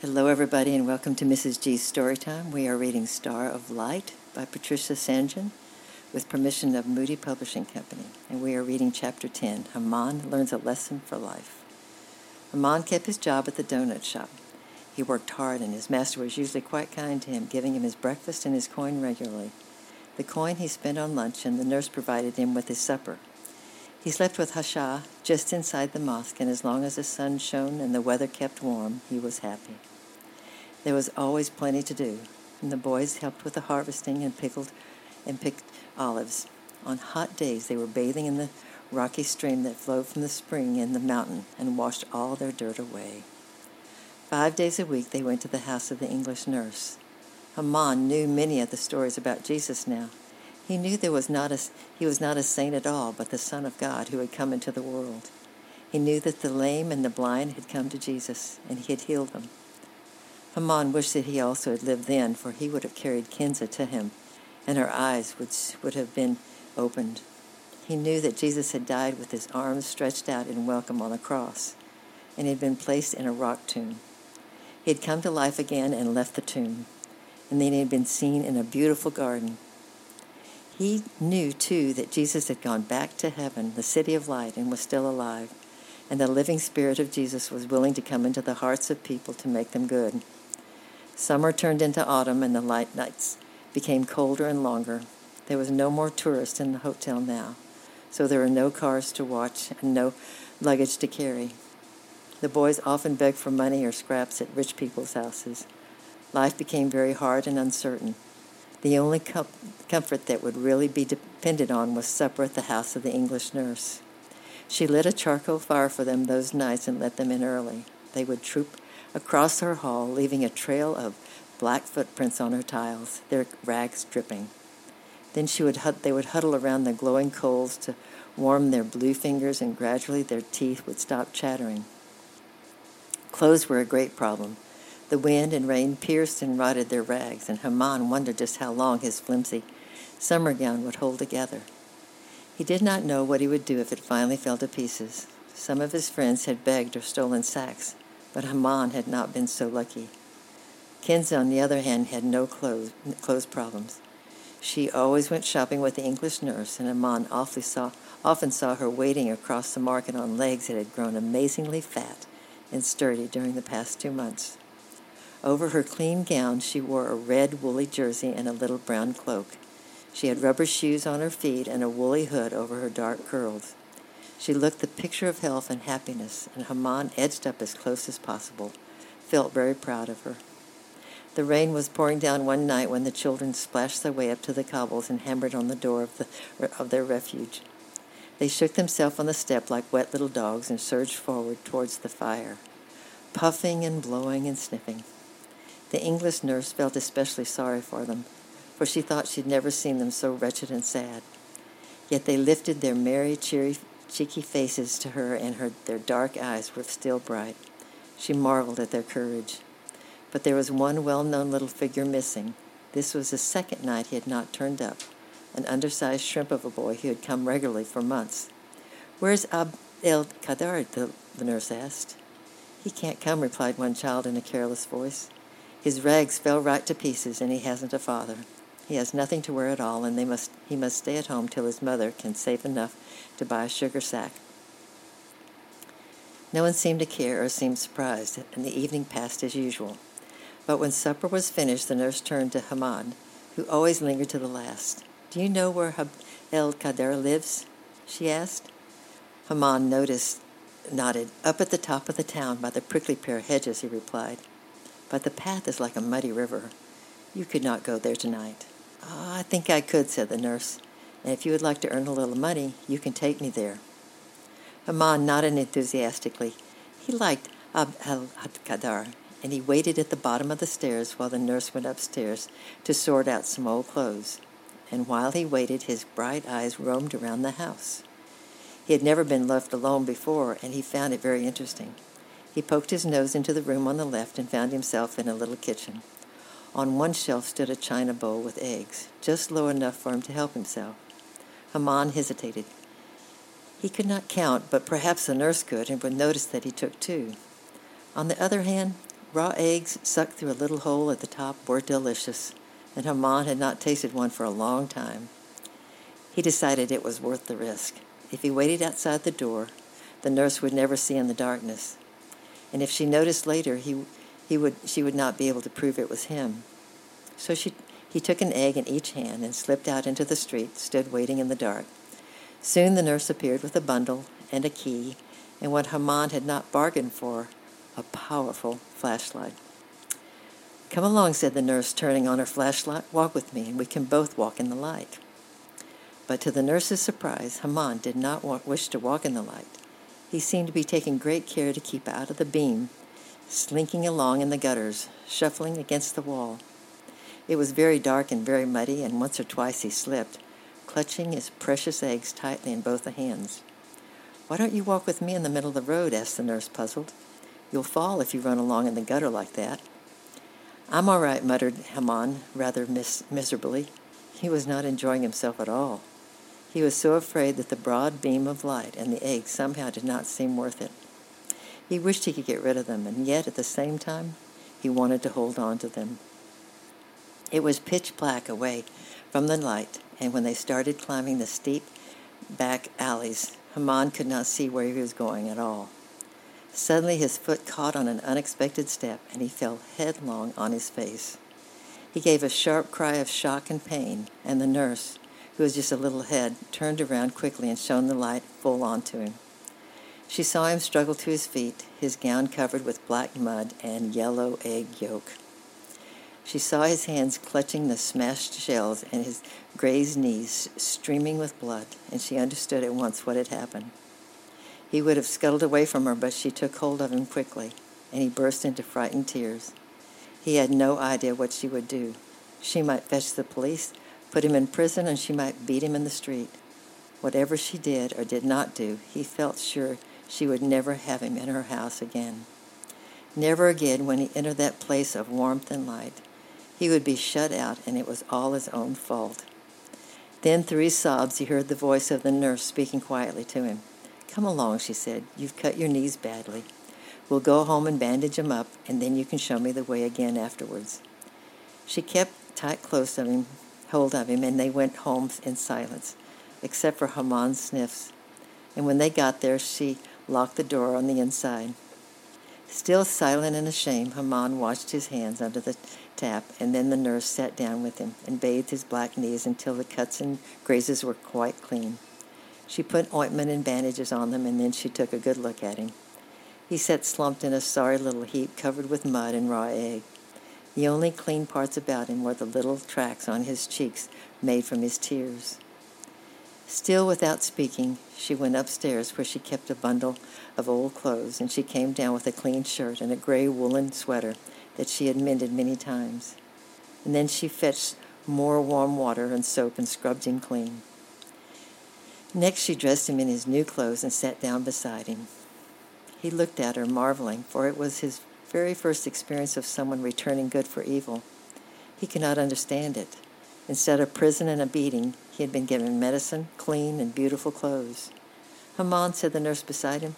Hello, everybody, and welcome to Mrs. G's Storytime. We are reading Star of Light by Patricia St. John with permission of Moody Publishing Company. And we are reading Chapter 10 Haman Learns a Lesson for Life. Haman kept his job at the donut shop. He worked hard, and his master was usually quite kind to him, giving him his breakfast and his coin regularly. The coin he spent on lunch, and the nurse provided him with his supper. He slept with Hasha just inside the mosque, and as long as the sun shone and the weather kept warm, he was happy. There was always plenty to do, and the boys helped with the harvesting and pickled and picked olives. On hot days, they were bathing in the rocky stream that flowed from the spring in the mountain and washed all their dirt away. Five days a week, they went to the house of the English nurse. Haman knew many of the stories about Jesus now, he knew there was not a, he was not a saint at all, but the Son of God who had come into the world. He knew that the lame and the blind had come to Jesus, and he had healed them. Haman wished that he also had lived then, for he would have carried Kinza to him, and her eyes would, would have been opened. He knew that Jesus had died with his arms stretched out in welcome on a cross, and he had been placed in a rock tomb. He had come to life again and left the tomb, and then he had been seen in a beautiful garden he knew, too, that Jesus had gone back to heaven, the city of light, and was still alive. And the living spirit of Jesus was willing to come into the hearts of people to make them good. Summer turned into autumn, and the light nights became colder and longer. There was no more tourists in the hotel now, so there were no cars to watch and no luggage to carry. The boys often begged for money or scraps at rich people's houses. Life became very hard and uncertain. The only com- comfort that would really be depended on was supper at the house of the English nurse. She lit a charcoal fire for them those nights and let them in early. They would troop across her hall, leaving a trail of black footprints on her tiles, their rags dripping. Then she would they would huddle around the glowing coals to warm their blue fingers, and gradually their teeth would stop chattering. Clothes were a great problem. The wind and rain pierced and rotted their rags, and Haman wondered just how long his flimsy summer gown would hold together. He did not know what he would do if it finally fell to pieces. Some of his friends had begged or stolen sacks, but Haman had not been so lucky. Kinza, on the other hand, had no clothes, clothes problems. She always went shopping with the English nurse, and Haman awfully saw, often saw her wading across the market on legs that had grown amazingly fat and sturdy during the past two months. Over her clean gown, she wore a red woolly jersey and a little brown cloak. She had rubber shoes on her feet and a woolly hood over her dark curls. She looked the picture of health and happiness, and Haman edged up as close as possible, felt very proud of her. The rain was pouring down one night when the children splashed their way up to the cobbles and hammered on the door of, the, of their refuge. They shook themselves on the step like wet little dogs and surged forward towards the fire, puffing and blowing and sniffing. The English nurse felt especially sorry for them, for she thought she'd never seen them so wretched and sad. Yet they lifted their merry, cheery, cheeky faces to her, and her, their dark eyes were still bright. She marveled at their courage. But there was one well known little figure missing. This was the second night he had not turned up, an undersized shrimp of a boy who had come regularly for months. Where's Ab el Kadar? The, the nurse asked. He can't come, replied one child in a careless voice. His rags fell right to pieces, and he hasn't a father. He has nothing to wear at all, and they must, he must stay at home till his mother can save enough to buy a sugar sack. No one seemed to care or seemed surprised, and the evening passed as usual. But when supper was finished, the nurse turned to Haman, who always lingered to the last. Do you know where El Kader lives? she asked. Haman noticed, nodded. Up at the top of the town by the prickly pear hedges, he replied but the path is like a muddy river. You could not go there tonight. Oh, I think I could, said the nurse. And if you would like to earn a little money, you can take me there. Haman nodded enthusiastically. He liked Ab al Kadar, and he waited at the bottom of the stairs while the nurse went upstairs to sort out some old clothes. And while he waited, his bright eyes roamed around the house. He had never been left alone before, and he found it very interesting. He poked his nose into the room on the left and found himself in a little kitchen. On one shelf stood a china bowl with eggs, just low enough for him to help himself. Haman hesitated. He could not count, but perhaps the nurse could and would notice that he took two. On the other hand, Raw eggs sucked through a little hole at the top were delicious, and Haman had not tasted one for a long time. He decided it was worth the risk. If he waited outside the door, the nurse would never see in the darkness. And if she noticed later, he, he would, she would not be able to prove it was him. So she, he took an egg in each hand and slipped out into the street, stood waiting in the dark. Soon the nurse appeared with a bundle and a key, and what Haman had not bargained for, a powerful flashlight. Come along, said the nurse, turning on her flashlight. Walk with me, and we can both walk in the light. But to the nurse's surprise, Haman did not wish to walk in the light. He seemed to be taking great care to keep out of the beam, slinking along in the gutters, shuffling against the wall. It was very dark and very muddy, and once or twice he slipped, clutching his precious eggs tightly in both hands. Why don't you walk with me in the middle of the road? asked the nurse, puzzled. You'll fall if you run along in the gutter like that. I'm all right, muttered Haman, rather mis- miserably. He was not enjoying himself at all. He was so afraid that the broad beam of light and the eggs somehow did not seem worth it. He wished he could get rid of them, and yet at the same time, he wanted to hold on to them. It was pitch black away from the light, and when they started climbing the steep back alleys, Haman could not see where he was going at all. Suddenly his foot caught on an unexpected step, and he fell headlong on his face. He gave a sharp cry of shock and pain, and the nurse, who was just a little ahead, turned around quickly and shone the light full onto him. She saw him struggle to his feet, his gown covered with black mud and yellow egg yolk. She saw his hands clutching the smashed shells and his grazed knees streaming with blood, and she understood at once what had happened. He would have scuttled away from her, but she took hold of him quickly, and he burst into frightened tears. He had no idea what she would do. She might fetch the police, put him in prison, and she might beat him in the street. Whatever she did or did not do, he felt sure she would never have him in her house again. Never again when he entered that place of warmth and light. He would be shut out, and it was all his own fault. Then, through his sobs, he heard the voice of the nurse speaking quietly to him. Come along, she said. You've cut your knees badly. We'll go home and bandage them up, and then you can show me the way again afterwards. She kept tight close of him, hold of him, and they went home in silence, except for Haman's sniffs. And when they got there, she locked the door on the inside. Still silent and ashamed, Haman washed his hands under the tap, and then the nurse sat down with him and bathed his black knees until the cuts and grazes were quite clean. She put ointment and bandages on them, and then she took a good look at him. He sat slumped in a sorry little heap covered with mud and raw egg. The only clean parts about him were the little tracks on his cheeks made from his tears. Still without speaking, she went upstairs where she kept a bundle of old clothes, and she came down with a clean shirt and a gray woolen sweater that she had mended many times. And then she fetched more warm water and soap and scrubbed him clean. Next, she dressed him in his new clothes and sat down beside him. He looked at her, marveling, for it was his very first experience of someone returning good for evil. He could not understand it. Instead of prison and a beating, he had been given medicine, clean, and beautiful clothes. Haman, said the nurse beside him,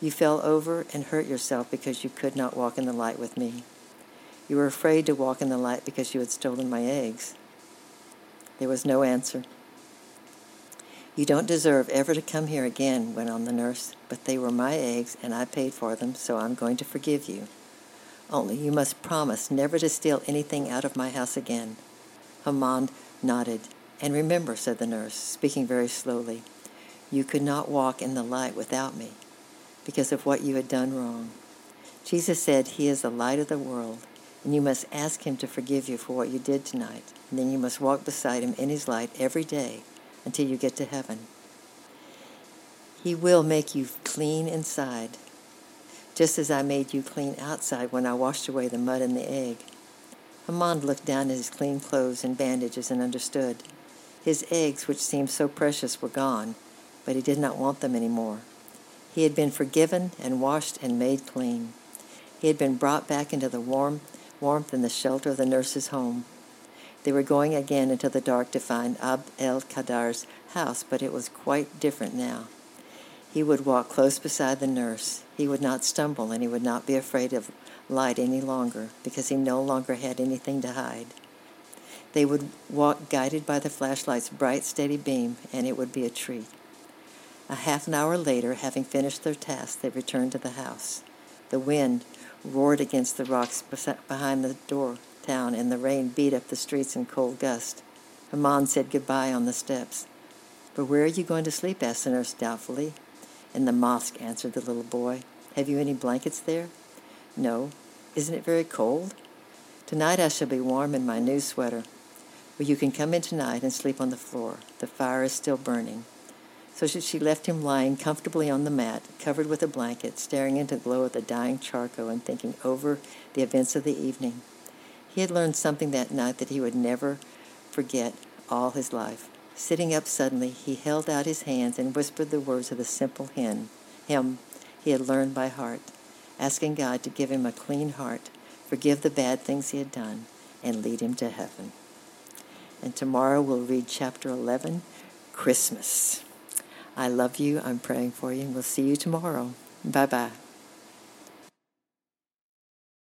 you fell over and hurt yourself because you could not walk in the light with me. You were afraid to walk in the light because you had stolen my eggs. There was no answer. You don't deserve ever to come here again, went on the nurse, but they were my eggs and I paid for them, so I'm going to forgive you. Only you must promise never to steal anything out of my house again. Haman nodded. And remember, said the nurse, speaking very slowly, you could not walk in the light without me because of what you had done wrong. Jesus said he is the light of the world, and you must ask him to forgive you for what you did tonight. And then you must walk beside him in his light every day until you get to heaven. He will make you clean inside, just as I made you clean outside when I washed away the mud and the egg. Haman looked down at his clean clothes and bandages and understood. His eggs, which seemed so precious, were gone, but he did not want them any more. He had been forgiven and washed and made clean. He had been brought back into the warm, warmth and the shelter of the nurse's home. They were going again into the dark to find Abd el Kadar's house, but it was quite different now. He would walk close beside the nurse. He would not stumble and he would not be afraid of light any longer because he no longer had anything to hide. They would walk guided by the flashlight's bright, steady beam, and it would be a treat. A half an hour later, having finished their task, they returned to the house. The wind roared against the rocks behind the door town, and the rain beat up the streets in cold gusts. Haman said goodbye on the steps. But where are you going to sleep? asked the nurse doubtfully. In the mosque, answered the little boy. Have you any blankets there? No. Isn't it very cold? Tonight I shall be warm in my new sweater. Well, you can come in tonight and sleep on the floor. The fire is still burning. So she left him lying comfortably on the mat, covered with a blanket, staring into the glow of the dying charcoal and thinking over the events of the evening. He had learned something that night that he would never forget all his life. Sitting up suddenly, he held out his hands and whispered the words of the simple hymn, hymn he had learned by heart, asking God to give him a clean heart, forgive the bad things he had done, and lead him to heaven. And tomorrow we'll read chapter 11, Christmas. I love you. I'm praying for you. And we'll see you tomorrow. Bye bye.